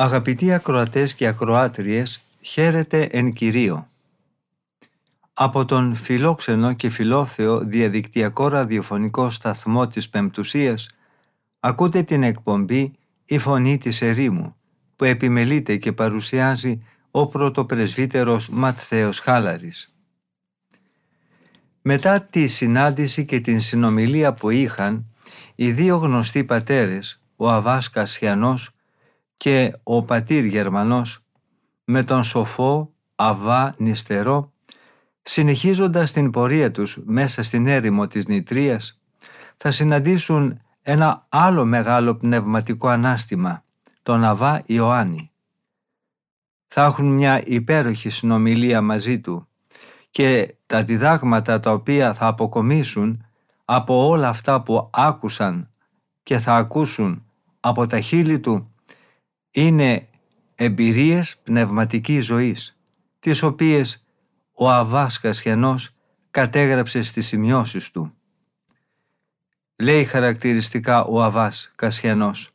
Αγαπητοί ακροατές και ακροάτριες, χαίρετε εν Κυρίω. Από τον φιλόξενο και φιλόθεο διαδικτυακό ραδιοφωνικό σταθμό της Πεμπτουσίας ακούτε την εκπομπή «Η Φωνή της Ερήμου» που επιμελείται και παρουσιάζει ο πρωτοπρεσβύτερος Ματθαίος Χάλαρης. Μετά τη συνάντηση και την συνομιλία που είχαν οι δύο γνωστοί πατέρες, ο Αβάς Κασιανός και ο πατήρ Γερμανός, με τον σοφό Αβά Νηστερό, συνεχίζοντας την πορεία τους μέσα στην έρημο της Νητρίας, θα συναντήσουν ένα άλλο μεγάλο πνευματικό ανάστημα, τον Αβά Ιωάννη. Θα έχουν μια υπέροχη συνομιλία μαζί του και τα διδάγματα τα οποία θα αποκομίσουν από όλα αυτά που άκουσαν και θα ακούσουν από τα χείλη του είναι εμπειρίες πνευματικής ζωής, τις οποίες ο Αβάς Κασιανός κατέγραψε στις σημειώσεις του. Λέει χαρακτηριστικά ο Αβάς Κασιανός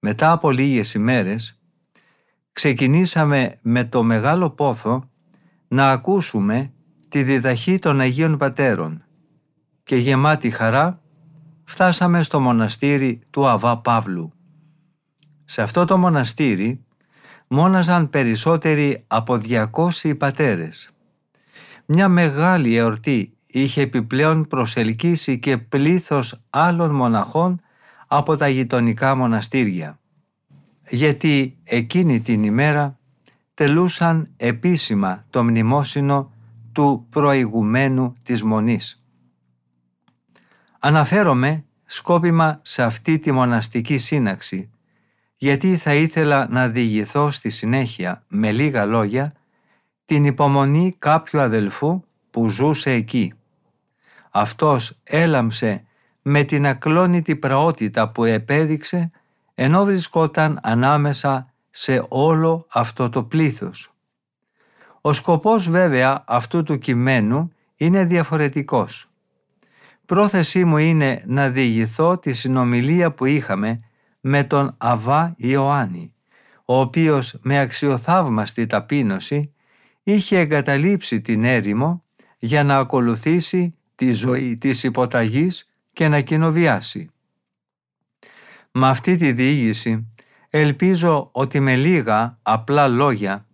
μετά από λίγες ημέρες, ξεκινήσαμε με το μεγάλο πόθο να ακούσουμε τη διδαχή των Αγίων Πατέρων και γεμάτη χαρά φτάσαμε στο μοναστήρι του Αβά Παύλου. Σε αυτό το μοναστήρι μόναζαν περισσότεροι από 200 πατέρες. Μια μεγάλη εορτή είχε επιπλέον προσελκύσει και πλήθος άλλων μοναχών από τα γειτονικά μοναστήρια, γιατί εκείνη την ημέρα τελούσαν επίσημα το μνημόσυνο του προηγουμένου της Μονής. Αναφέρομαι σκόπιμα σε αυτή τη μοναστική σύναξη, γιατί θα ήθελα να διηγηθώ στη συνέχεια με λίγα λόγια την υπομονή κάποιου αδελφού που ζούσε εκεί. Αυτός έλαμψε με την ακλόνητη πραότητα που επέδειξε ενώ βρισκόταν ανάμεσα σε όλο αυτό το πλήθος. Ο σκοπός βέβαια αυτού του κειμένου είναι διαφορετικός. Πρόθεσή μου είναι να διηγηθώ τη συνομιλία που είχαμε με τον Αβά Ιωάννη, ο οποίος με αξιοθαύμαστη ταπείνωση είχε εγκαταλείψει την έρημο για να ακολουθήσει τη ζωή της υποταγής και να κοινοβιάσει. Με αυτή τη διήγηση ελπίζω ότι με λίγα απλά λόγια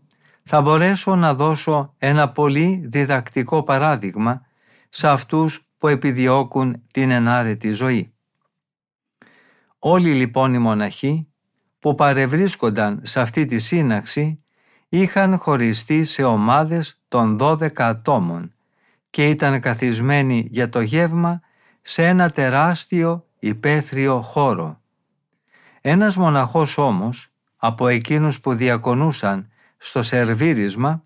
θα μπορέσω να δώσω ένα πολύ διδακτικό παράδειγμα σε αυτούς που επιδιώκουν την ενάρετη ζωή. Όλοι λοιπόν οι μοναχοί που παρευρίσκονταν σε αυτή τη σύναξη είχαν χωριστεί σε ομάδες των 12 ατόμων και ήταν καθισμένοι για το γεύμα σε ένα τεράστιο υπαίθριο χώρο. Ένας μοναχός όμως, από εκείνους που διακονούσαν στο σερβίρισμα,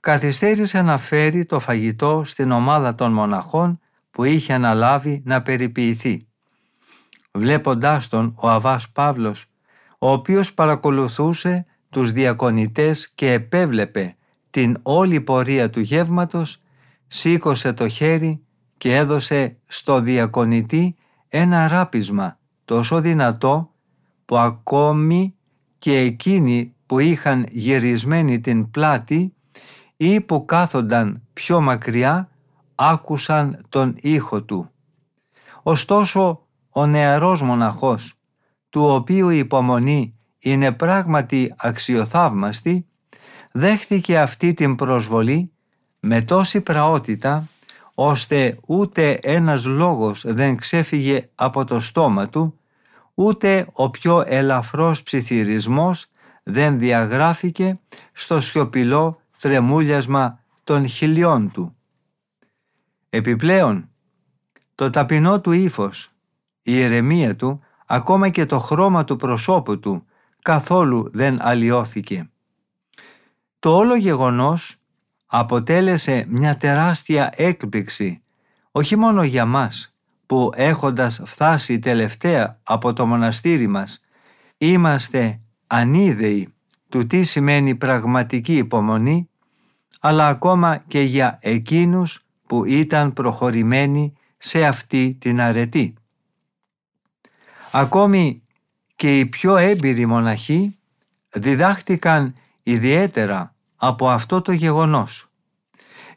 καθυστέρησε να φέρει το φαγητό στην ομάδα των μοναχών που είχε αναλάβει να περιποιηθεί. Βλέποντάς τον ο Αβάς Παύλος, ο οποίος παρακολουθούσε τους διακονητές και επέβλεπε την όλη πορεία του γεύματος, σήκωσε το χέρι και έδωσε στο διακονητή ένα ράπισμα τόσο δυνατό που ακόμη και εκείνοι που είχαν γυρισμένη την πλάτη ή που κάθονταν πιο μακριά άκουσαν τον ήχο του. Ωστόσο ο νεαρός μοναχός, του οποίου η υπομονή είναι πράγματι αξιοθαύμαστη, δέχθηκε αυτή την προσβολή με τόση πραότητα ώστε ούτε ένας λόγος δεν ξέφυγε από το στόμα του, ούτε ο πιο ελαφρός ψιθυρισμός δεν διαγράφηκε στο σιωπηλό τρεμούλιασμα των χιλιών του. Επιπλέον, το ταπεινό του ύφος, η ηρεμία του ακόμα και το χρώμα του προσώπου του καθόλου δεν αλλοιώθηκε. Το όλο γεγονός αποτέλεσε μια τεράστια έκπληξη όχι μόνο για μας που έχοντας φτάσει τελευταία από το μοναστήρι μας είμαστε ανίδεοι του τι σημαίνει πραγματική υπομονή αλλά ακόμα και για εκείνους που ήταν προχωρημένοι σε αυτή την αρετή. Ακόμη και οι πιο έμπειροι μοναχοί διδάχτηκαν ιδιαίτερα από αυτό το γεγονός.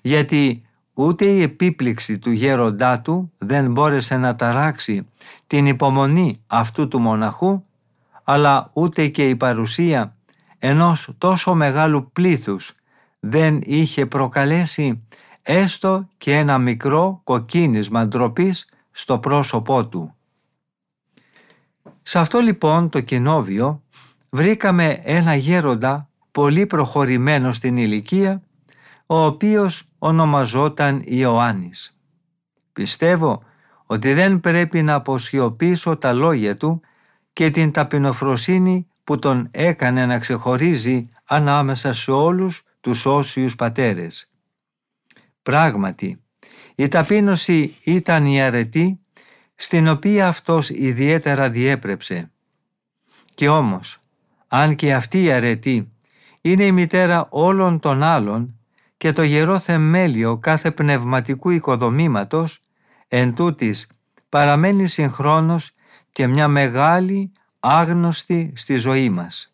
Γιατί ούτε η επίπληξη του γέροντά του δεν μπόρεσε να ταράξει την υπομονή αυτού του μοναχού, αλλά ούτε και η παρουσία ενός τόσο μεγάλου πλήθους δεν είχε προκαλέσει έστω και ένα μικρό κοκκίνισμα ντροπής στο πρόσωπό του. Σε αυτό λοιπόν το κοινόβιο βρήκαμε ένα γέροντα πολύ προχωρημένο στην ηλικία, ο οποίος ονομαζόταν Ιωάννης. Πιστεύω ότι δεν πρέπει να αποσιωπήσω τα λόγια του και την ταπεινοφροσύνη που τον έκανε να ξεχωρίζει ανάμεσα σε όλους τους όσιους πατέρες. Πράγματι, η ταπείνωση ήταν η αρετή στην οποία αυτός ιδιαίτερα διέπρεψε. Και όμως, αν και αυτή η αρετή είναι η μητέρα όλων των άλλων και το γερό θεμέλιο κάθε πνευματικού οικοδομήματος, εν τούτης παραμένει συγχρόνως και μια μεγάλη άγνωστη στη ζωή μας.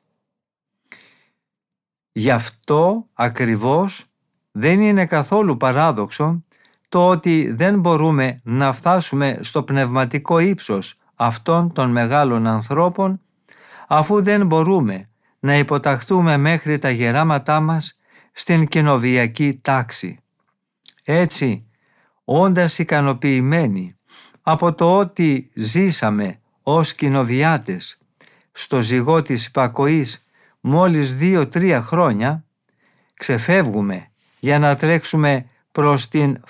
Γι' αυτό ακριβώς δεν είναι καθόλου παράδοξο το ότι δεν μπορούμε να φτάσουμε στο πνευματικό ύψος αυτών των μεγάλων ανθρώπων αφού δεν μπορούμε να υποταχθούμε μέχρι τα γεράματά μας στην κοινοβιακή τάξη. Έτσι, όντας ικανοποιημένοι από το ότι ζήσαμε ως κοινοβιάτες στο ζυγό της υπακοής μόλις δύο-τρία χρόνια, ξεφεύγουμε για να τρέξουμε προς την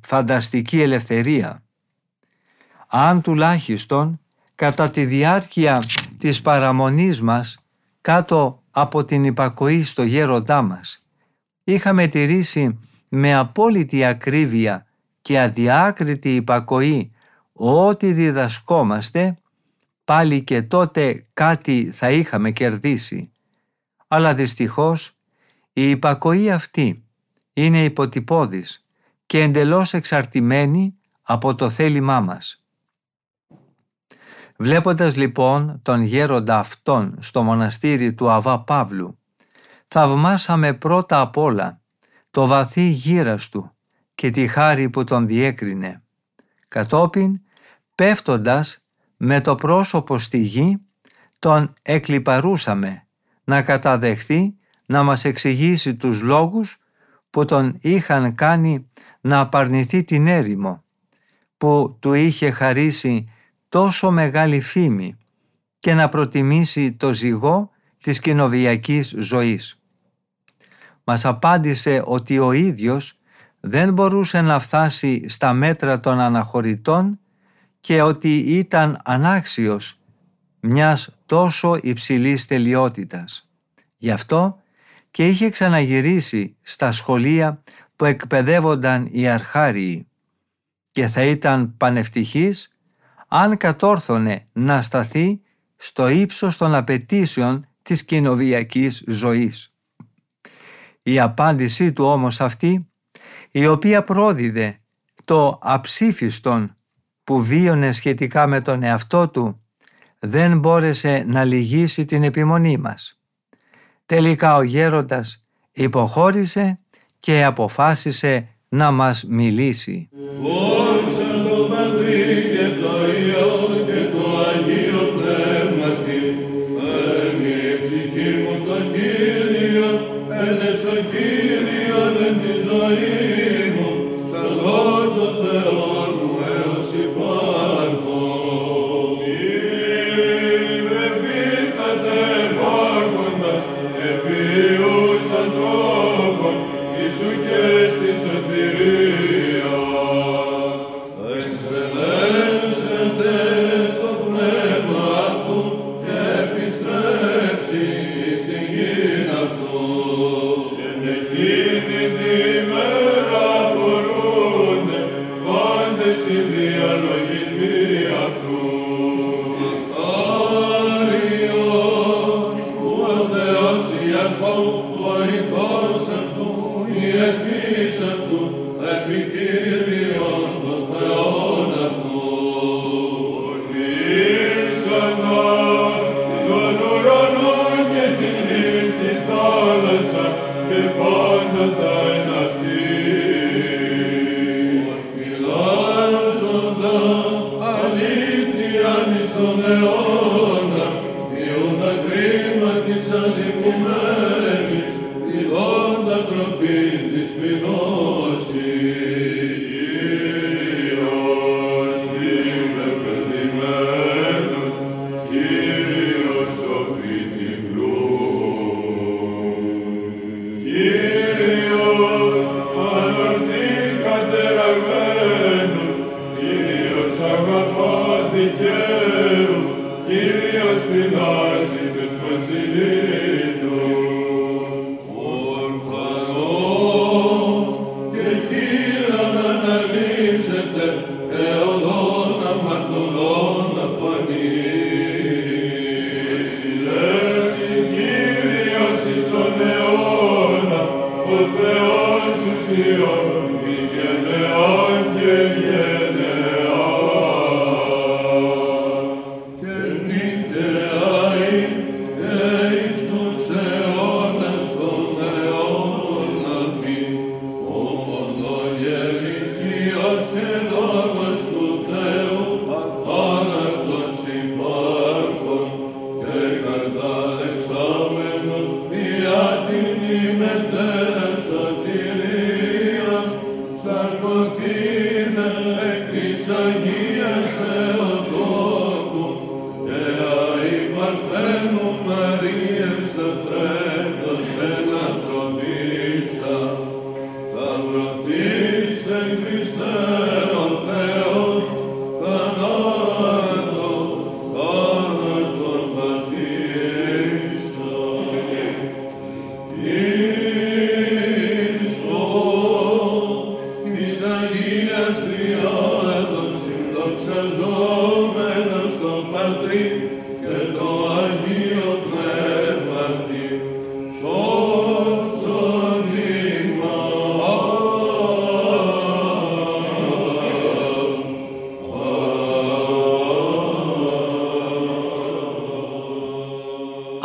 φανταστική ελευθερία. Αν τουλάχιστον κατά τη διάρκεια της παραμονής μας κάτω από την υπακοή στο γέροντά μας είχαμε τηρήσει με απόλυτη ακρίβεια και αδιάκριτη υπακοή ό,τι διδασκόμαστε, πάλι και τότε κάτι θα είχαμε κερδίσει. Αλλά δυστυχώς η υπακοή αυτή είναι υποτυπώδης και εντελώς εξαρτημένη από το θέλημά μας. Βλέποντας λοιπόν τον γέροντα αυτόν στο μοναστήρι του Αβά Παύλου, θαυμάσαμε πρώτα απ' όλα το βαθύ γύρας του και τη χάρη που τον διέκρινε. Κατόπιν, πέφτοντας με το πρόσωπο στη γη, τον εκλυπαρούσαμε να καταδεχθεί να μας εξηγήσει τους λόγους που τον είχαν κάνει να απαρνηθεί την έρημο, που του είχε χαρίσει τόσο μεγάλη φήμη και να προτιμήσει το ζυγό της κοινοβιακής ζωής. Μας απάντησε ότι ο ίδιος δεν μπορούσε να φτάσει στα μέτρα των αναχωρητών και ότι ήταν ανάξιος μιας τόσο υψηλής τελειότητας. Γι' αυτό και είχε ξαναγυρίσει στα σχολεία που εκπαιδεύονταν οι αρχάριοι και θα ήταν πανευτυχής αν κατόρθωνε να σταθεί στο ύψος των απαιτήσεων της κοινοβιακής ζωής. Η απάντησή του όμως αυτή, η οποία πρόδιδε το αψήφιστον που βίωνε σχετικά με τον εαυτό του, δεν μπόρεσε να λυγίσει την επιμονή μας. Τελικά ο γέροντας υποχώρησε και αποφάσισε να μας μιλήσει.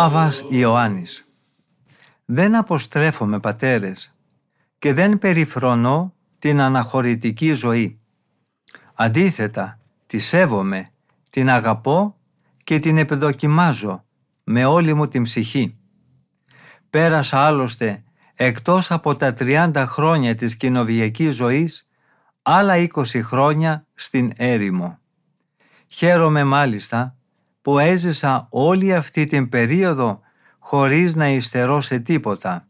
Άβας Ιωάννης Δεν αποστρέφομαι πατέρες και δεν περιφρονώ την αναχωρητική ζωή. Αντίθετα, τη σέβομαι, την αγαπώ και την επιδοκιμάζω με όλη μου την ψυχή. Πέρασα άλλωστε εκτός από τα 30 χρόνια της κοινοβιακής ζωής άλλα 20 χρόνια στην έρημο. Χαίρομαι μάλιστα που έζησα όλη αυτή την περίοδο χωρίς να υστερώ σε τίποτα,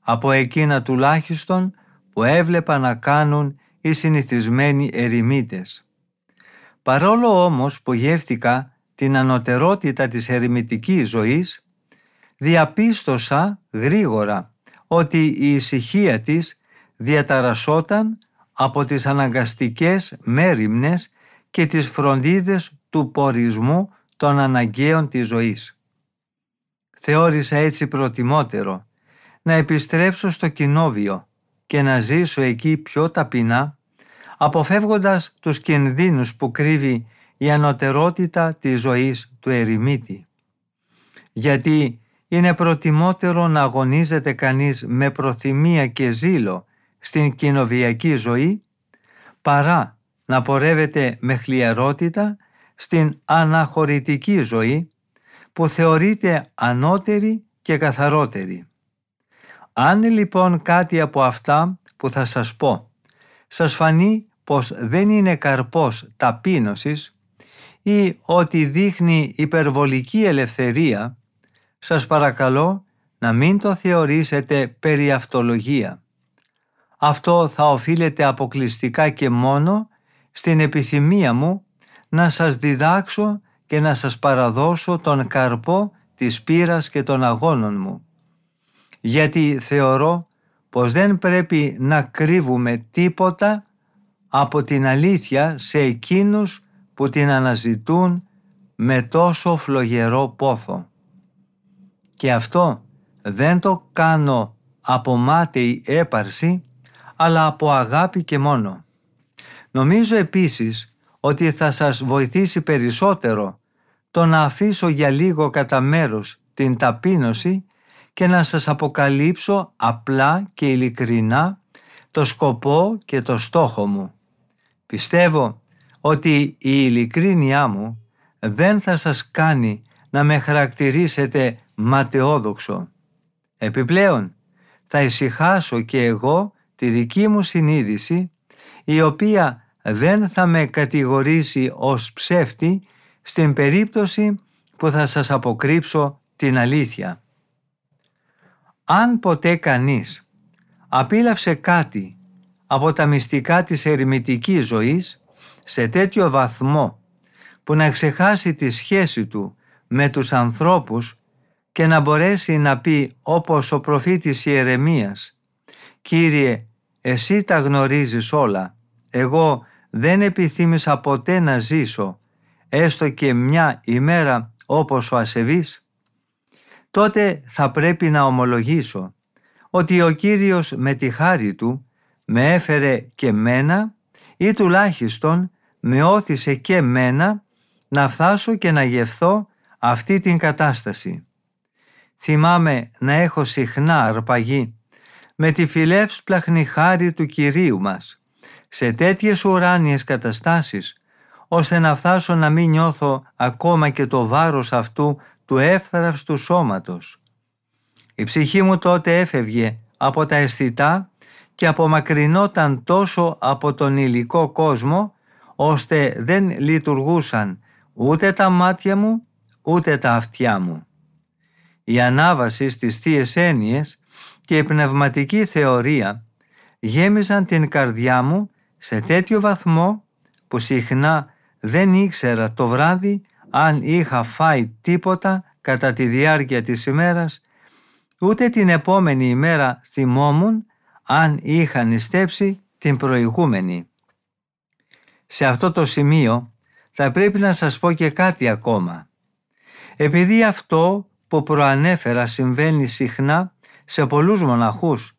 από εκείνα τουλάχιστον που έβλεπα να κάνουν οι συνηθισμένοι ερημίτες. Παρόλο όμως που γεύτηκα την ανωτερότητα της ερημητικής ζωής, διαπίστωσα γρήγορα ότι η ησυχία της διαταρασσόταν από τις αναγκαστικές μέριμνες και τις φροντίδες του πορισμού των αναγκαίων της ζωής. Θεώρησα έτσι προτιμότερο να επιστρέψω στο κοινόβιο και να ζήσω εκεί πιο ταπεινά, αποφεύγοντας τους κινδύνους που κρύβει η ανωτερότητα της ζωής του ερημίτη. Γιατί είναι προτιμότερο να αγωνίζεται κανείς με προθυμία και ζήλο στην κοινοβιακή ζωή, παρά να πορεύεται με χλιαρότητα στην αναχωρητική ζωή που θεωρείται ανώτερη και καθαρότερη. Αν λοιπόν κάτι από αυτά που θα σας πω σας φανεί πως δεν είναι καρπός ταπείνωσης ή ότι δείχνει υπερβολική ελευθερία, σας παρακαλώ να μην το θεωρήσετε περί αυτολογία. Αυτό θα οφείλεται αποκλειστικά και μόνο στην επιθυμία μου να σας διδάξω και να σας παραδώσω τον καρπό της πείρας και των αγώνων μου. Γιατί θεωρώ πως δεν πρέπει να κρύβουμε τίποτα από την αλήθεια σε εκείνους που την αναζητούν με τόσο φλογερό πόθο. Και αυτό δεν το κάνω από μάταιη έπαρση, αλλά από αγάπη και μόνο. Νομίζω επίσης ότι θα σας βοηθήσει περισσότερο το να αφήσω για λίγο κατά μέρος την ταπείνωση και να σας αποκαλύψω απλά και ειλικρινά το σκοπό και το στόχο μου. Πιστεύω ότι η ειλικρίνειά μου δεν θα σας κάνει να με χαρακτηρίσετε ματαιόδοξο. Επιπλέον, θα ησυχάσω και εγώ τη δική μου συνείδηση, η οποία δεν θα με κατηγορήσει ως ψεύτη στην περίπτωση που θα σας αποκρύψω την αλήθεια. Αν ποτέ κανείς απίλαυσε κάτι από τα μυστικά της ερημητικής ζωής σε τέτοιο βαθμό που να ξεχάσει τη σχέση του με τους ανθρώπους και να μπορέσει να πει όπως ο προφήτης Ιερεμίας «Κύριε, εσύ τα γνωρίζεις όλα, εγώ δεν επιθύμησα ποτέ να ζήσω, έστω και μια ημέρα όπως ο ασεβής». Τότε θα πρέπει να ομολογήσω ότι ο Κύριος με τη χάρη Του με έφερε και μένα ή τουλάχιστον με όθησε και μένα να φτάσω και να γευθώ αυτή την κατάσταση. Θυμάμαι να έχω συχνά αρπαγή με τη φιλεύσπλαχνη χάρη του Κυρίου μας σε τέτοιες ουράνιες καταστάσεις ώστε να φτάσω να μην νιώθω ακόμα και το βάρος αυτού του εύθραυστου σώματος. Η ψυχή μου τότε έφευγε από τα αισθητά και απομακρυνόταν τόσο από τον υλικό κόσμο ώστε δεν λειτουργούσαν ούτε τα μάτια μου ούτε τα αυτιά μου. Η ανάβαση στις θείες έννοιες και η πνευματική θεωρία γέμιζαν την καρδιά μου σε τέτοιο βαθμό που συχνά δεν ήξερα το βράδυ αν είχα φάει τίποτα κατά τη διάρκεια της ημέρας, ούτε την επόμενη ημέρα θυμόμουν αν είχα νηστέψει την προηγούμενη. Σε αυτό το σημείο θα πρέπει να σας πω και κάτι ακόμα. Επειδή αυτό που προανέφερα συμβαίνει συχνά σε πολλούς μοναχούς,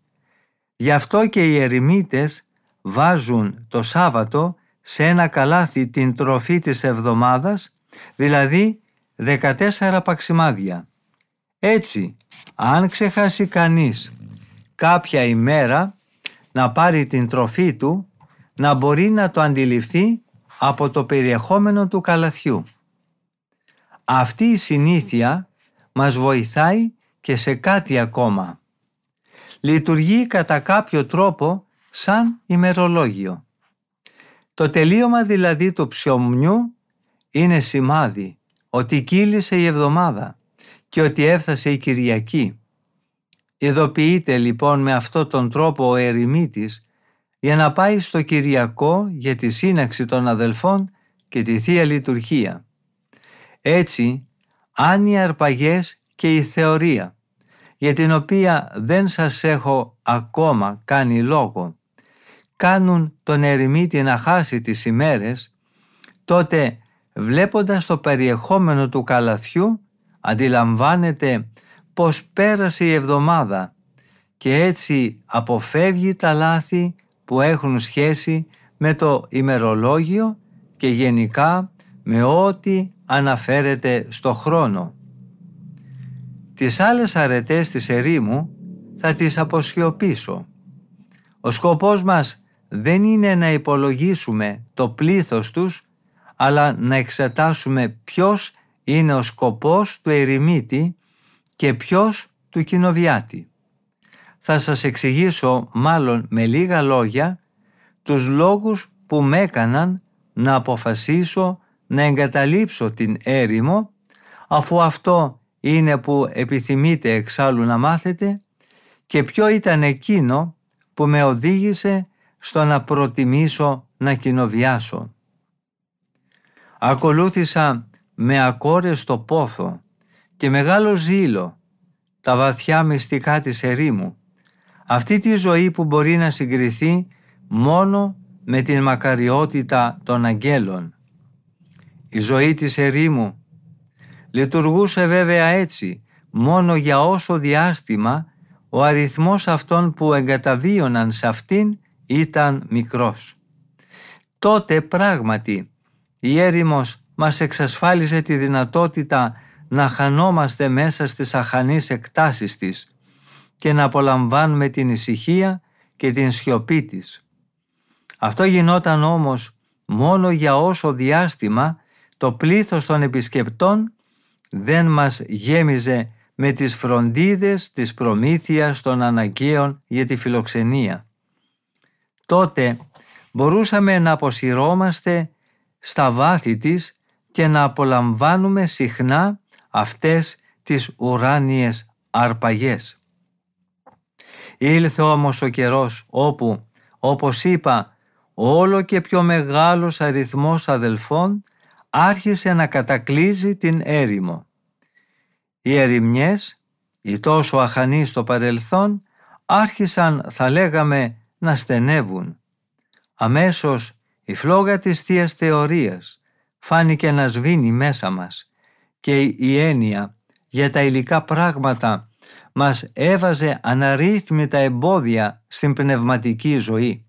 γι' αυτό και οι ερημίτες βάζουν το Σάββατο σε ένα καλάθι την τροφή της εβδομάδας, δηλαδή 14 παξιμάδια. Έτσι, αν ξεχάσει κανείς κάποια ημέρα να πάρει την τροφή του, να μπορεί να το αντιληφθεί από το περιεχόμενο του καλαθιού. Αυτή η συνήθεια μας βοηθάει και σε κάτι ακόμα. Λειτουργεί κατά κάποιο τρόπο σαν ημερολόγιο. Το τελείωμα δηλαδή του ψιομνιού είναι σημάδι ότι κύλησε η εβδομάδα και ότι έφτασε η Κυριακή. Ειδοποιείται λοιπόν με αυτόν τον τρόπο ο ερημίτης για να πάει στο Κυριακό για τη σύναξη των αδελφών και τη Θεία Λειτουργία. Έτσι, αν οι αρπαγές και η θεωρία, για την οποία δεν σας έχω ακόμα κάνει λόγο, κάνουν τον ερημίτη να χάσει τις ημέρες, τότε βλέποντας το περιεχόμενο του καλαθιού αντιλαμβάνεται πως πέρασε η εβδομάδα και έτσι αποφεύγει τα λάθη που έχουν σχέση με το ημερολόγιο και γενικά με ό,τι αναφέρεται στο χρόνο. Τις άλλες αρετές της ερήμου θα τις αποσιωπήσω. Ο σκοπός μας δεν είναι να υπολογίσουμε το πλήθος τους, αλλά να εξετάσουμε ποιος είναι ο σκοπός του ερημίτη και ποιος του κοινοβιάτη. Θα σας εξηγήσω μάλλον με λίγα λόγια τους λόγους που με έκαναν να αποφασίσω να εγκαταλείψω την έρημο αφού αυτό είναι που επιθυμείτε εξάλλου να μάθετε και ποιο ήταν εκείνο που με οδήγησε στο να προτιμήσω να κοινοβιάσω. Ακολούθησα με ακόρεστο πόθο και μεγάλο ζήλο τα βαθιά μυστικά της ερήμου, αυτή τη ζωή που μπορεί να συγκριθεί μόνο με την μακαριότητα των αγγέλων. Η ζωή της ερήμου λειτουργούσε βέβαια έτσι μόνο για όσο διάστημα ο αριθμός αυτών που εγκαταβίωναν σε αυτήν ήταν μικρός. Τότε πράγματι η έρημος μας εξασφάλιζε τη δυνατότητα να χανόμαστε μέσα στις αχανείς εκτάσεις της και να απολαμβάνουμε την ησυχία και την σιωπή της. Αυτό γινόταν όμως μόνο για όσο διάστημα το πλήθος των επισκεπτών δεν μας γέμιζε με τις φροντίδες της προμήθειας των αναγκαίων για τη φιλοξενία. Τότε μπορούσαμε να αποσυρώμαστε στα βάθη της και να απολαμβάνουμε συχνά αυτές τις ουράνιες αρπαγές. Ήλθε όμως ο καιρός όπου, όπως είπα, όλο και πιο μεγάλος αριθμός αδελφών άρχισε να κατακλείζει την έρημο. Οι ερημιές, οι τόσο αχανοί στο παρελθόν, άρχισαν θα λέγαμε να στενεύουν. Αμέσως η φλόγα της Θείας Θεωρίας φάνηκε να σβήνει μέσα μας και η έννοια για τα υλικά πράγματα μας έβαζε αναρρύθμιτα εμπόδια στην πνευματική ζωή.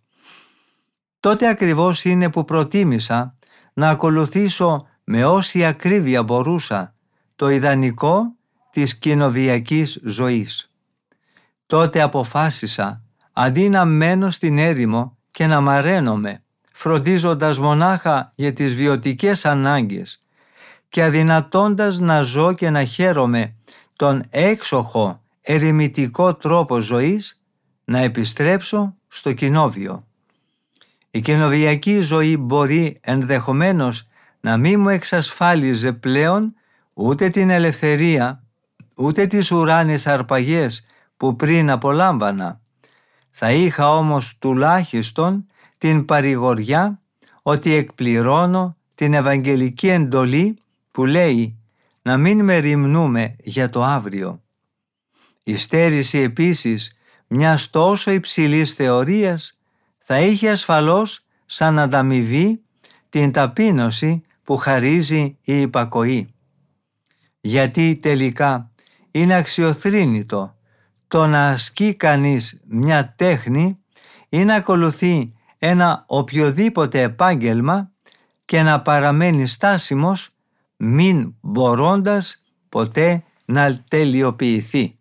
Τότε ακριβώς είναι που προτίμησα να ακολουθήσω με όση ακρίβεια μπορούσα το ιδανικό της κοινοβιακής ζωής. Τότε αποφάσισα αντί να μένω στην έρημο και να μαραίνομαι φροντίζοντας μονάχα για τις βιωτικές ανάγκες και αδυνατώντας να ζω και να χαίρομαι τον έξοχο ερημητικό τρόπο ζωής να επιστρέψω στο κοινόβιο. Η κοινοβιακή ζωή μπορεί ενδεχομένως να μην μου εξασφάλιζε πλέον ούτε την ελευθερία, ούτε τις ουράνιες αρπαγές που πριν απολάμβανα. Θα είχα όμως τουλάχιστον την παρηγοριά ότι εκπληρώνω την Ευαγγελική εντολή που λέει να μην μεριμνούμε για το αύριο. Η στέρηση επίσης μιας τόσο υψηλής θεωρίας θα είχε ασφαλώς σαν ανταμοιβή την ταπείνωση που χαρίζει η υπακοή. Γιατί τελικά είναι αξιοθρύνητο το να ασκεί κανείς μια τέχνη ή να ακολουθεί ένα οποιοδήποτε επάγγελμα και να παραμένει στάσιμος μην μπορώντας ποτέ να τελειοποιηθεί.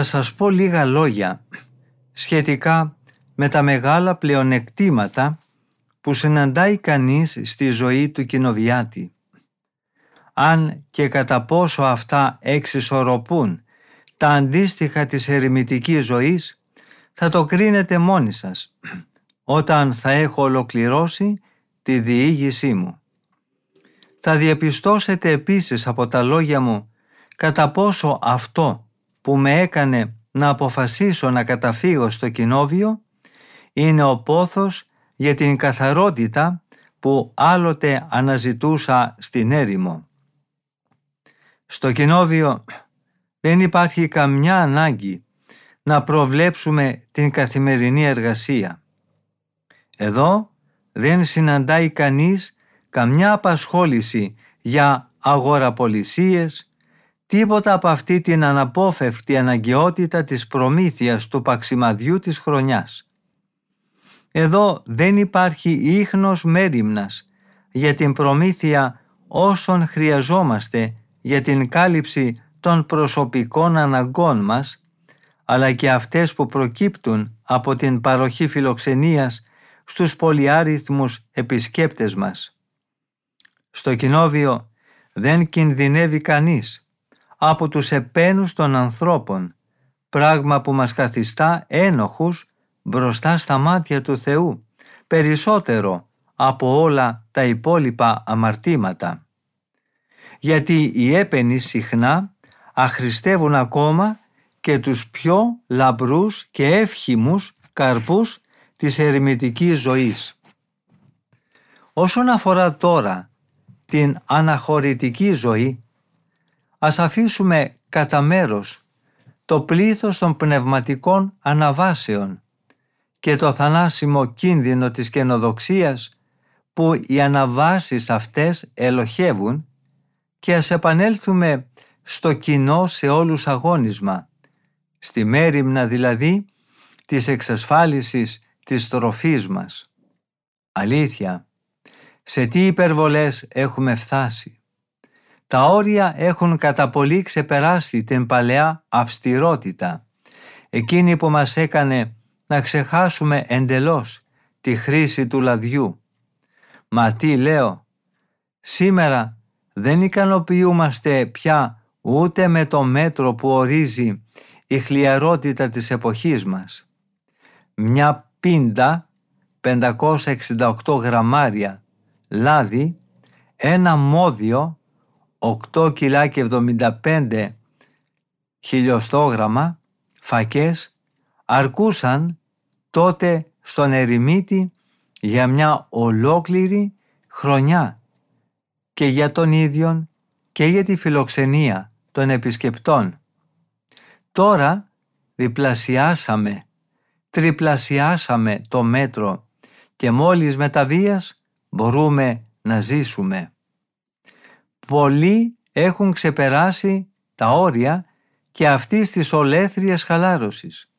Θα σας πω λίγα λόγια σχετικά με τα μεγάλα πλεονεκτήματα που συναντάει κανείς στη ζωή του κοινοβιάτη. Αν και κατά πόσο αυτά εξισορροπούν τα αντίστοιχα της ερημητικής ζωής, θα το κρίνετε μόνοι σας, όταν θα έχω ολοκληρώσει τη διήγησή μου. Θα διαπιστώσετε επίσης από τα λόγια μου κατά πόσο αυτό που με έκανε να αποφασίσω να καταφύγω στο κοινόβιο είναι ο πόθος για την καθαρότητα που άλλοτε αναζητούσα στην έρημο. Στο κοινόβιο δεν υπάρχει καμιά ανάγκη να προβλέψουμε την καθημερινή εργασία. Εδώ δεν συναντάει κανείς καμιά απασχόληση για αγοραπολισίες, τίποτα από αυτή την αναπόφευκτη αναγκαιότητα της προμήθειας του παξιμαδιού της χρονιάς. Εδώ δεν υπάρχει ίχνος μέριμνας για την προμήθεια όσων χρειαζόμαστε για την κάλυψη των προσωπικών αναγκών μας, αλλά και αυτές που προκύπτουν από την παροχή φιλοξενίας στους πολυάριθμους επισκέπτες μας. Στο κοινόβιο δεν κινδυνεύει κανείς από τους επένους των ανθρώπων, πράγμα που μας καθιστά ένοχους μπροστά στα μάτια του Θεού, περισσότερο από όλα τα υπόλοιπα αμαρτήματα. Γιατί οι έπαινοι συχνά αχρηστεύουν ακόμα και τους πιο λαμπρούς και εύχημους καρπούς της ερημητικής ζωής. Όσον αφορά τώρα την αναχωρητική ζωή, ας αφήσουμε κατά μέρος το πλήθος των πνευματικών αναβάσεων και το θανάσιμο κίνδυνο της καινοδοξίας που οι αναβάσεις αυτές ελοχεύουν και ας επανέλθουμε στο κοινό σε όλους αγώνισμα, στη μέρημνα δηλαδή της εξασφάλισης της τροφής μας. Αλήθεια, σε τι υπερβολές έχουμε φτάσει; Τα όρια έχουν κατά πολύ ξεπεράσει την παλαιά αυστηρότητα, εκείνη που μας έκανε να ξεχάσουμε εντελώς τη χρήση του λαδιού. Μα τι λέω, σήμερα δεν ικανοποιούμαστε πια ούτε με το μέτρο που ορίζει η χλιαρότητα της εποχής μας. Μια πίντα 568 γραμμάρια λάδι, ένα μόδιο 8 κιλά και 75 χιλιοστόγραμμα φακές αρκούσαν τότε στον ερημίτη για μια ολόκληρη χρονιά και για τον ίδιον και για τη φιλοξενία των επισκεπτών. Τώρα διπλασιάσαμε, τριπλασιάσαμε το μέτρο και μόλις με τα βίας μπορούμε να ζήσουμε. Πολλοί έχουν ξεπεράσει τα όρια και αυτής της ολέθριας χαλάρωσης.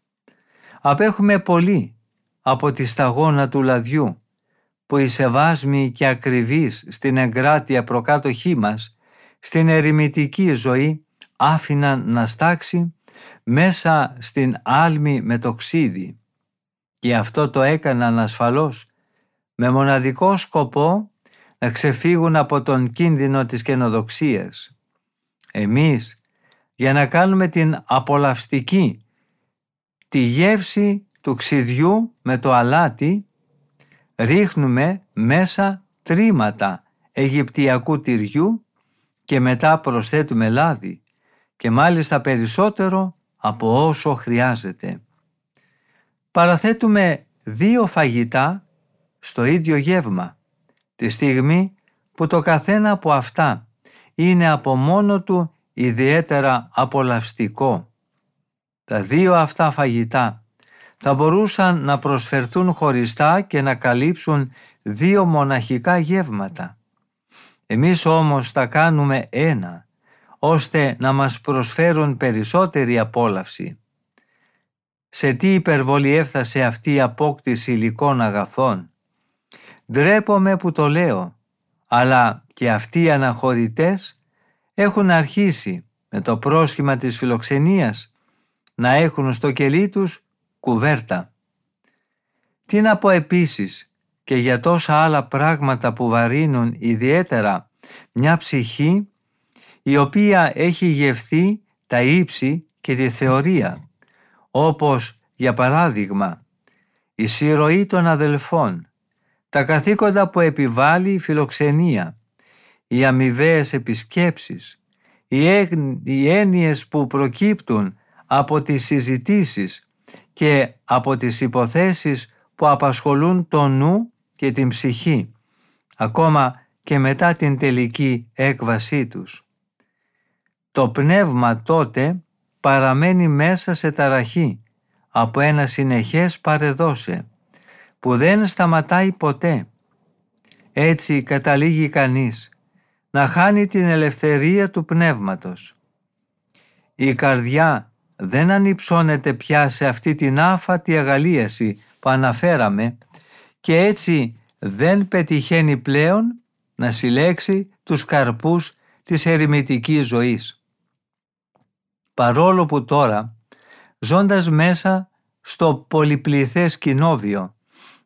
Απέχουμε πολύ από τη σταγόνα του λαδιού που οι σεβάσμοι και ακριβείς στην εγκράτεια προκάτοχή μας στην ερημητική ζωή άφηναν να στάξει μέσα στην άλμη με το ξύδι και αυτό το έκαναν ασφαλώς με μοναδικό σκοπό να ξεφύγουν από τον κίνδυνο της καινοδοξίας. Εμείς για να κάνουμε την απολαυστική τη γεύση του ξυδιού με το αλάτι ρίχνουμε μέσα τρίματα αιγυπτιακού τυριού και μετά προσθέτουμε λάδι και μάλιστα περισσότερο από όσο χρειάζεται. Παραθέτουμε δύο φαγητά στο ίδιο γεύμα τη στιγμή που το καθένα από αυτά είναι από μόνο του ιδιαίτερα απολαυστικό. Τα δύο αυτά φαγητά θα μπορούσαν να προσφερθούν χωριστά και να καλύψουν δύο μοναχικά γεύματα. Εμείς όμως τα κάνουμε ένα, ώστε να μας προσφέρουν περισσότερη απόλαυση. Σε τι υπερβολή έφτασε αυτή η απόκτηση υλικών αγαθών; Ντρέπομαι που το λέω, αλλά και αυτοί οι αναχωρητές έχουν αρχίσει με το πρόσχημα της φιλοξενίας να έχουν στο κελί τους κουβέρτα. Τι να πω επίσης και για τόσα άλλα πράγματα που βαρύνουν ιδιαίτερα μια ψυχή η οποία έχει γευθεί τα ύψη και τη θεωρία, όπως για παράδειγμα η συρροή των αδελφών, τα καθήκοντα που επιβάλλει η φιλοξενία, οι αμοιβαίες επισκέψεις, οι έννοιες που προκύπτουν από τις συζητήσεις και από τις υποθέσεις που απασχολούν το νου και την ψυχή, ακόμα και μετά την τελική έκβασή τους. Το πνεύμα τότε παραμένει μέσα σε ταραχή από ένα συνεχές παρεδώσε που δεν σταματάει ποτέ. Έτσι καταλήγει κανείς να χάνει την ελευθερία του πνεύματος. Η καρδιά δεν ανυψώνεται πια σε αυτή την άφατη αγαλίαση που αναφέραμε και έτσι δεν πετυχαίνει πλέον να συλλέξει τους καρπούς της ερημητικής ζωής. Παρόλο που τώρα, ζώντας μέσα στο πολυπληθές κοινόβιο,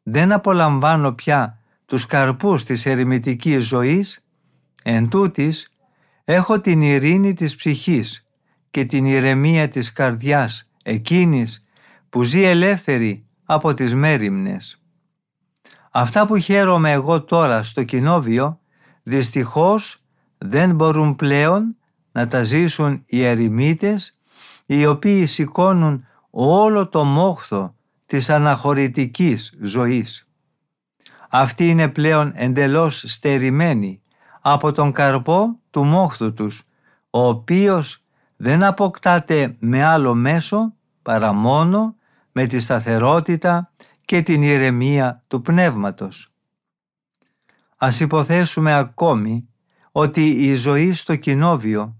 δεν απολαμβάνω πια τους καρπούς της ερημητικής ζωής, Εν τούτης, έχω την ειρήνη της ψυχής και την ηρεμία της καρδιάς εκείνης που ζει ελεύθερη από τις μέριμνες. Αυτά που χαίρομαι εγώ τώρα στο κοινόβιο δυστυχώς δεν μπορούν πλέον να τα ζήσουν οι ερημίτες οι οποίοι σηκώνουν όλο το μόχθο της αναχωρητικής ζωής. Αυτοί είναι πλέον εντελώς στερημένοι από τον καρπό του μόχθου τους, ο οποίος δεν αποκτάται με άλλο μέσο παρά μόνο με τη σταθερότητα και την ηρεμία του πνεύματος. Ας υποθέσουμε ακόμη ότι η ζωή στο κοινόβιο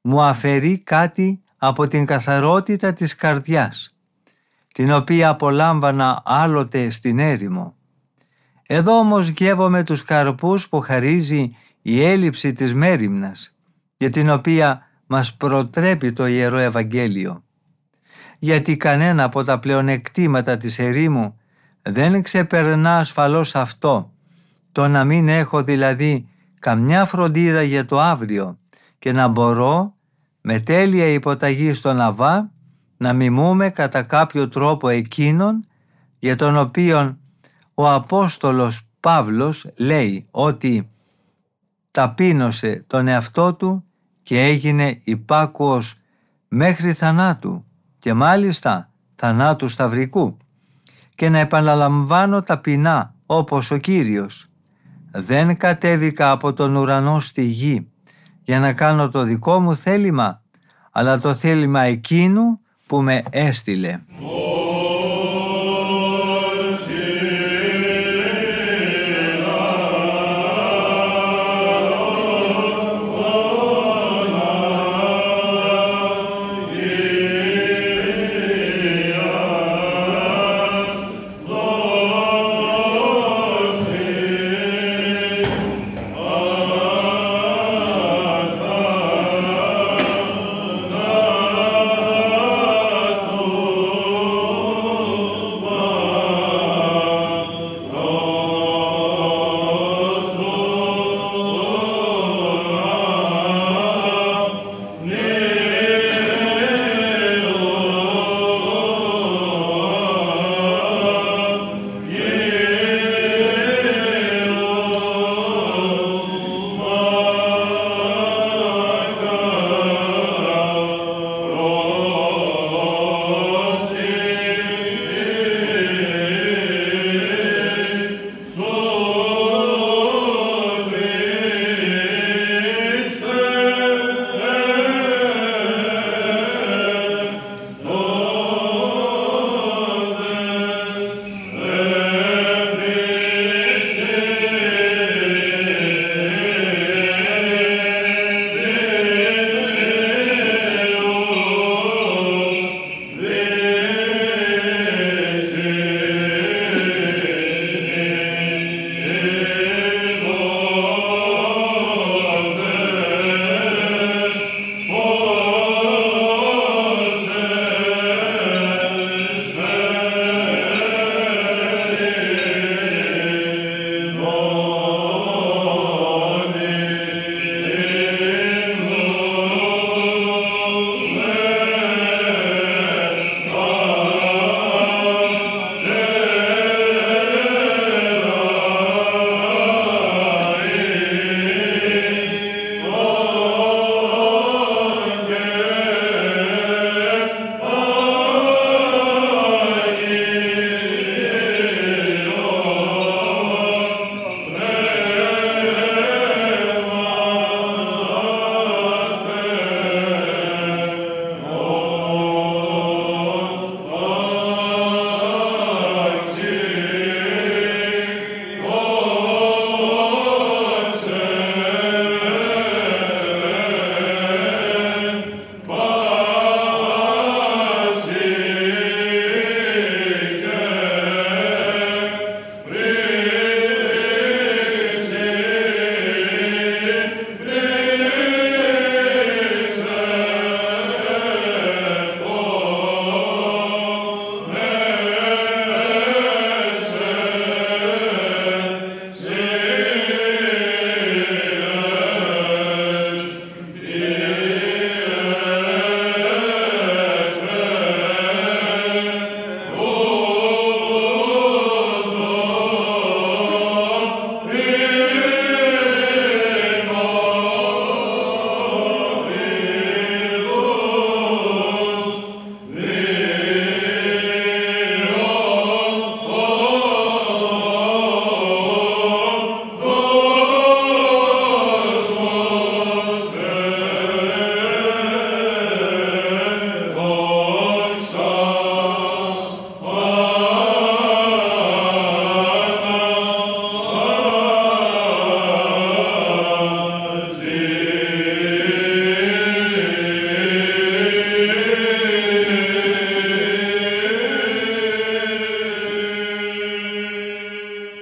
μου αφαιρεί κάτι από την καθαρότητα της καρδιάς, την οποία απολάμβανα άλλοτε στην έρημο. Εδώ όμως γεύομαι τους καρπούς που χαρίζει η έλλειψη της μέριμνας για την οποία μας προτρέπει το Ιερό Ευαγγέλιο. Γιατί κανένα από τα πλεονεκτήματα της ερήμου δεν ξεπερνά ασφαλώς αυτό, το να μην έχω δηλαδή καμιά φροντίδα για το αύριο και να μπορώ με τέλεια υποταγή στον Αβά να μιμούμε κατά κάποιο τρόπο εκείνον για τον οποίον ο Απόστολος Παύλος λέει ότι ταπείνωσε τον εαυτό του και έγινε υπάκουος μέχρι θανάτου και μάλιστα θανάτου σταυρικού και να επαναλαμβάνω ταπεινά όπως ο Κύριος. Δεν κατέβηκα από τον ουρανό στη γη για να κάνω το δικό μου θέλημα, αλλά το θέλημα εκείνου που με έστειλε.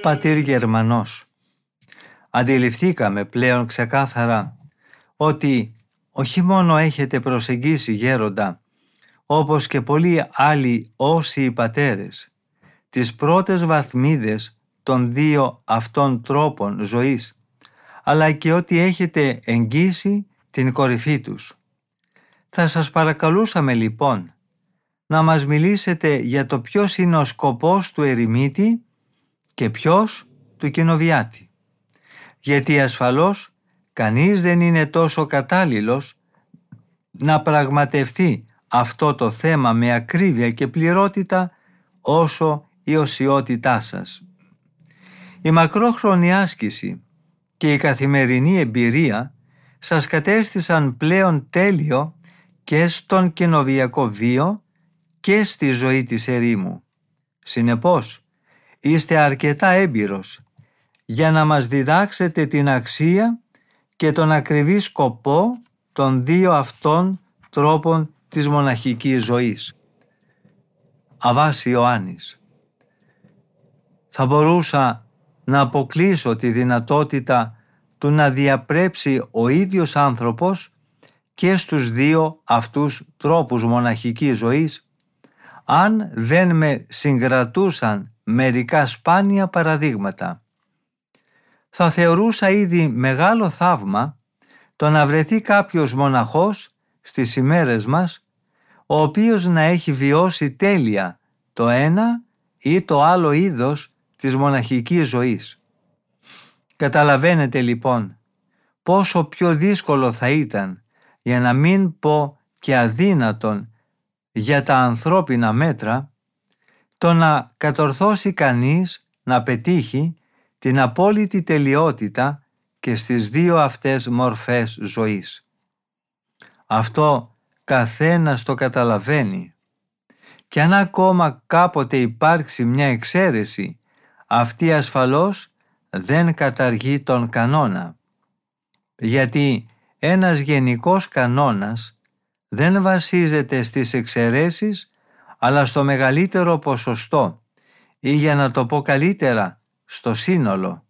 Πατήρ Γερμανός. Αντιληφθήκαμε πλέον ξεκάθαρα ότι όχι μόνο έχετε προσεγγίσει γέροντα, όπως και πολλοί άλλοι όσοι οι πατέρες, τις πρώτες βαθμίδες των δύο αυτών τρόπων ζωής, αλλά και ότι έχετε εγγύσει την κορυφή τους. Θα σας παρακαλούσαμε λοιπόν να μας μιλήσετε για το ποιος είναι ο σκοπός του ερημίτη και ποιος του κοινοβιάτη. Γιατί ασφαλώς κανείς δεν είναι τόσο κατάλληλος να πραγματευτεί αυτό το θέμα με ακρίβεια και πληρότητα όσο η οσιότητά σας. Η μακρόχρονη άσκηση και η καθημερινή εμπειρία σας κατέστησαν πλέον τέλειο και στον κοινοβιακό βίο και στη ζωή της ερήμου. Συνεπώς, είστε αρκετά έμπειρος για να μας διδάξετε την αξία και τον ακριβή σκοπό των δύο αυτών τρόπων της μοναχικής ζωής. Αβάς Ιωάννης Θα μπορούσα να αποκλείσω τη δυνατότητα του να διαπρέψει ο ίδιος άνθρωπος και στους δύο αυτούς τρόπους μοναχικής ζωής αν δεν με συγκρατούσαν μερικά σπάνια παραδείγματα. Θα θεωρούσα ήδη μεγάλο θαύμα το να βρεθεί κάποιος μοναχός στις ημέρες μας ο οποίος να έχει βιώσει τέλεια το ένα ή το άλλο είδος της μοναχικής ζωής. Καταλαβαίνετε λοιπόν πόσο πιο δύσκολο θα ήταν για να μην πω και αδύνατον για τα ανθρώπινα μέτρα το να κατορθώσει κανείς να πετύχει την απόλυτη τελειότητα και στις δύο αυτές μορφές ζωής. Αυτό καθένας το καταλαβαίνει και αν ακόμα κάποτε υπάρξει μια εξαίρεση αυτή ασφαλώς δεν καταργεί τον κανόνα γιατί ένας γενικός κανόνας δεν βασίζεται στις εξαιρέσεις αλλά στο μεγαλύτερο ποσοστό ή για να το πω καλύτερα στο σύνολο.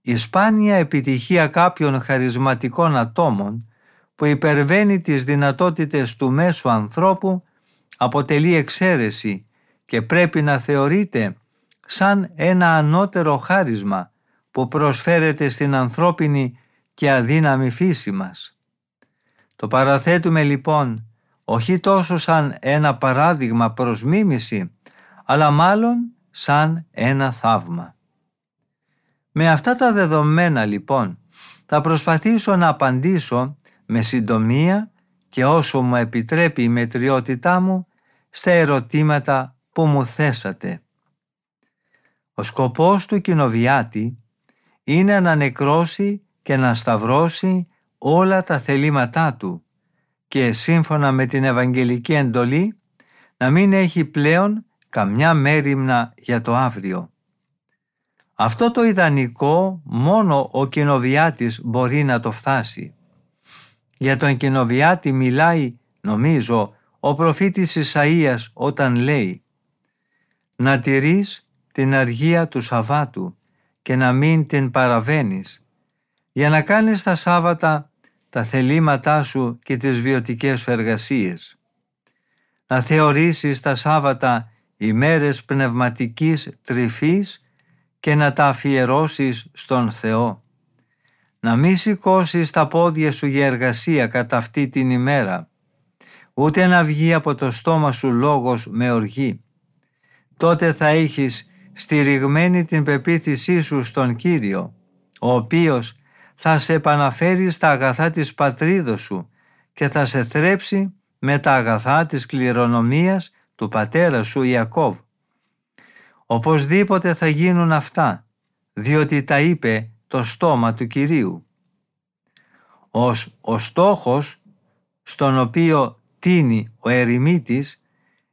Η σπάνια επιτυχία κάποιων χαρισματικών ατόμων που υπερβαίνει τις δυνατότητες του μέσου ανθρώπου αποτελεί εξαίρεση και πρέπει να θεωρείται σαν ένα ανώτερο χάρισμα που προσφέρεται στην ανθρώπινη και αδύναμη φύση μας. Το παραθέτουμε λοιπόν όχι τόσο σαν ένα παράδειγμα προς μίμηση, αλλά μάλλον σαν ένα θαύμα. Με αυτά τα δεδομένα λοιπόν θα προσπαθήσω να απαντήσω με συντομία και όσο μου επιτρέπει η μετριότητά μου στα ερωτήματα που μου θέσατε. Ο σκοπός του κοινοβιάτη είναι να νεκρώσει και να σταυρώσει όλα τα θελήματά του και σύμφωνα με την Ευαγγελική εντολή να μην έχει πλέον καμιά μέρημνα για το αύριο. Αυτό το ιδανικό μόνο ο κοινοβιάτης μπορεί να το φτάσει. Για τον κοινοβιάτη μιλάει, νομίζω, ο προφήτης Ισαΐας όταν λέει «Να τηρείς την αργία του Σαββάτου και να μην την παραβαίνεις, για να κάνεις τα Σάββατα τα θελήματά σου και τις βιωτικές σου εργασίες. Να θεωρήσεις τα Σάββατα ημέρες πνευματικής τρυφής και να τα αφιερώσεις στον Θεό. Να μη σηκώσεις τα πόδια σου για εργασία κατά αυτή την ημέρα, ούτε να βγει από το στόμα σου λόγος με οργή. Τότε θα έχεις στηριγμένη την πεποίθησή σου στον Κύριο, ο οποίος θα σε επαναφέρει στα αγαθά της πατρίδος σου και θα σε θρέψει με τα αγαθά της κληρονομίας του πατέρας σου Ιακώβ. Οπωσδήποτε θα γίνουν αυτά, διότι τα είπε το στόμα του Κυρίου. Ως ο στόχος στον οποίο τίνει ο ερημίτης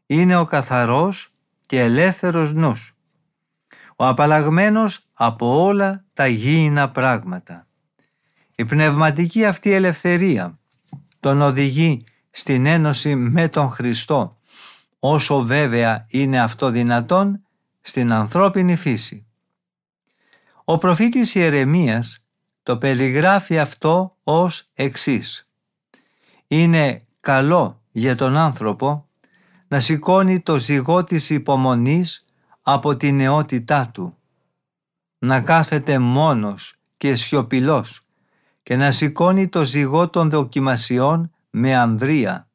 είναι ο καθαρός και ελεύθερος νους, ο απαλλαγμένος από όλα τα γήινα πράγματα. Η πνευματική αυτή ελευθερία τον οδηγεί στην ένωση με τον Χριστό, όσο βέβαια είναι αυτό δυνατόν στην ανθρώπινη φύση. Ο προφήτης Ιερεμίας το περιγράφει αυτό ως εξής. Είναι καλό για τον άνθρωπο να σηκώνει το ζυγό της υπομονής από την νεότητά του, να κάθεται μόνος και σιωπηλός και να σηκώνει το ζυγό των δοκιμασιών με ανδρεία.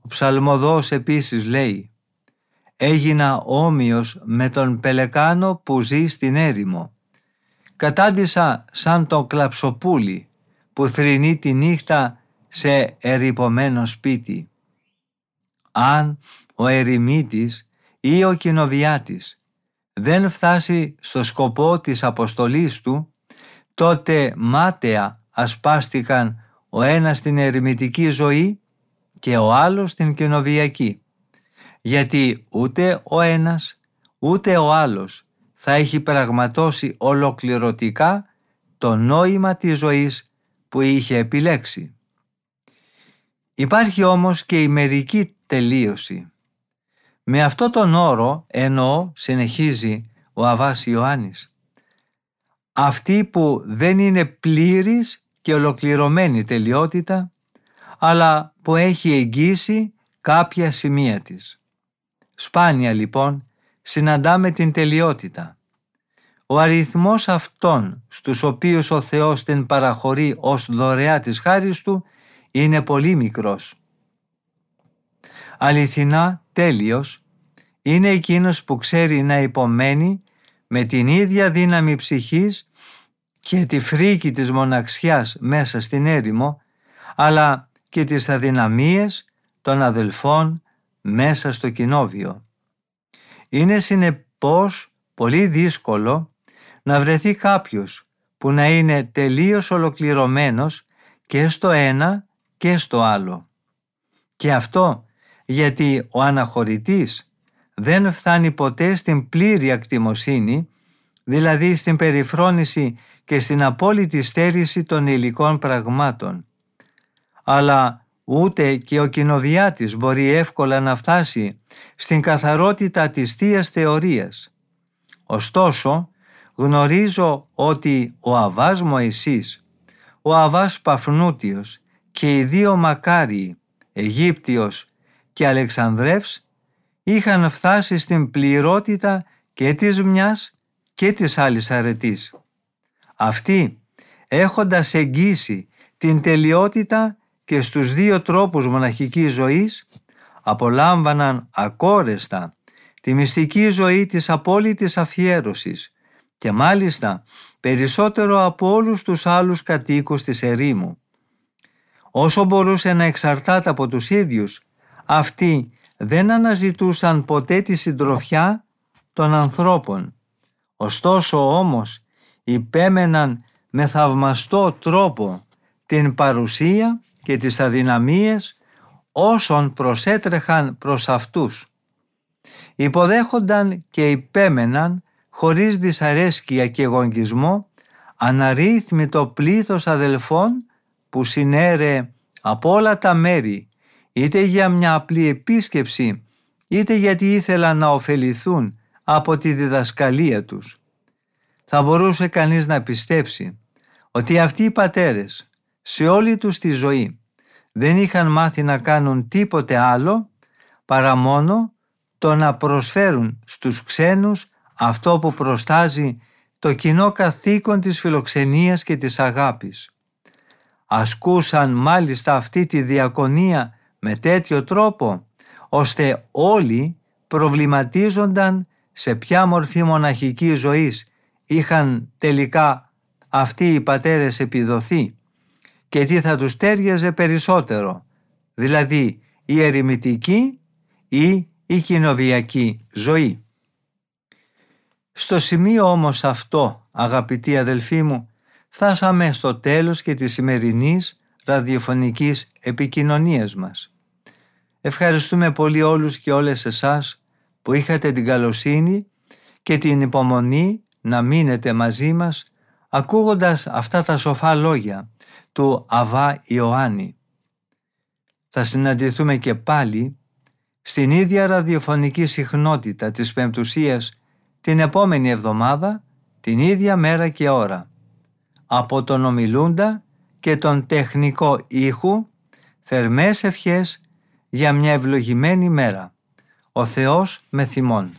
Ο ψαλμοδός επίσης λέει «Έγινα όμοιος με τον πελεκάνο που ζει στην έρημο. κατάντησα σαν το κλαψοπούλι που θρυνεί τη νύχτα σε ερυπωμένο σπίτι. Αν ο ερημίτης ή ο κοινοβιάτης δεν φτάσει στο σκοπό της αποστολής του, τότε μάταια ασπάστηκαν ο ένας στην ερημητική ζωή και ο άλλος στην κοινοβιακή. Γιατί ούτε ο ένας ούτε ο άλλος θα έχει πραγματώσει ολοκληρωτικά το νόημα της ζωής που είχε επιλέξει. Υπάρχει όμως και η μερική τελείωση. Με αυτό τον όρο εννοώ, συνεχίζει ο Αβάς Ιωάννης, αυτή που δεν είναι πλήρης και ολοκληρωμένη τελειότητα, αλλά που έχει εγγύσει κάποια σημεία της. Σπάνια λοιπόν συναντάμε την τελειότητα. Ο αριθμός αυτών στους οποίους ο Θεός την παραχωρεί ως δωρεά της χάρης Του είναι πολύ μικρός. Αληθινά τέλειος είναι εκείνος που ξέρει να υπομένει με την ίδια δύναμη ψυχής και τη φρίκη της μοναξιάς μέσα στην έρημο, αλλά και τις αδυναμίες των αδελφών μέσα στο κοινόβιο. Είναι συνεπώς πολύ δύσκολο να βρεθεί κάποιος που να είναι τελείως ολοκληρωμένος και στο ένα και στο άλλο. Και αυτό γιατί ο αναχωρητής δεν φτάνει ποτέ στην πλήρη ακτιμοσύνη, δηλαδή στην περιφρόνηση και στην απόλυτη στέρηση των υλικών πραγμάτων. Αλλά ούτε και ο κοινοβιάτης μπορεί εύκολα να φτάσει στην καθαρότητα της Θείας Θεωρίας. Ωστόσο, γνωρίζω ότι ο Αβάς Μωυσής, ο Αβάς Παφνούτιος και οι δύο μακάριοι, Αιγύπτιος και Αλεξανδρεύς, είχαν φτάσει στην πληρότητα και της μιας και της άλλης αρετής. Αυτοί, έχοντας εγγύσει την τελειότητα και στους δύο τρόπους μοναχικής ζωής, απολάμβαναν ακόρεστα τη μυστική ζωή της απόλυτης αφιέρωσης και μάλιστα περισσότερο από όλους τους άλλους κατοίκους της ερήμου. Όσο μπορούσε να εξαρτάται από τους ίδιους, αυτοί δεν αναζητούσαν ποτέ τη συντροφιά των ανθρώπων. Ωστόσο όμως υπέμεναν με θαυμαστό τρόπο την παρουσία και τις αδυναμίες όσων προσέτρεχαν προς αυτούς. Υποδέχονταν και υπέμεναν χωρίς δυσαρέσκεια και γονγκισμό αναρρύθμιτο πλήθος αδελφών που συνέρε από όλα τα μέρη είτε για μια απλή επίσκεψη είτε γιατί ήθελαν να ωφεληθούν από τη διδασκαλία τους. Θα μπορούσε κανείς να πιστέψει ότι αυτοί οι πατέρες σε όλη τους τη ζωή δεν είχαν μάθει να κάνουν τίποτε άλλο παρά μόνο το να προσφέρουν στους ξένους αυτό που προστάζει το κοινό καθήκον της φιλοξενίας και της αγάπης. Ασκούσαν μάλιστα αυτή τη διακονία με τέτοιο τρόπο ώστε όλοι προβληματίζονταν σε ποια μορφή μοναχικής ζωής είχαν τελικά αυτοί οι πατέρες επιδοθεί και τι θα τους τέριαζε περισσότερο, δηλαδή η ερημητική ή η κοινοβιακή ζωή. Στο σημείο όμως αυτό, αγαπητοί αδελφοί μου, φτάσαμε στο τέλος και της σημερινής ραδιοφωνικής επικοινωνίας μας. Ευχαριστούμε πολύ όλους και όλες εσάς που είχατε την καλοσύνη και την υπομονή να μείνετε μαζί μας ακούγοντας αυτά τα σοφά λόγια του Αβά Ιωάννη. Θα συναντηθούμε και πάλι στην ίδια ραδιοφωνική συχνότητα της Πεμπτουσίας την επόμενη εβδομάδα, την ίδια μέρα και ώρα. Από τον ομιλούντα και τον τεχνικό ήχου, θερμές ευχές για μια ευλογημένη μέρα. Ο Θεός με θυμών.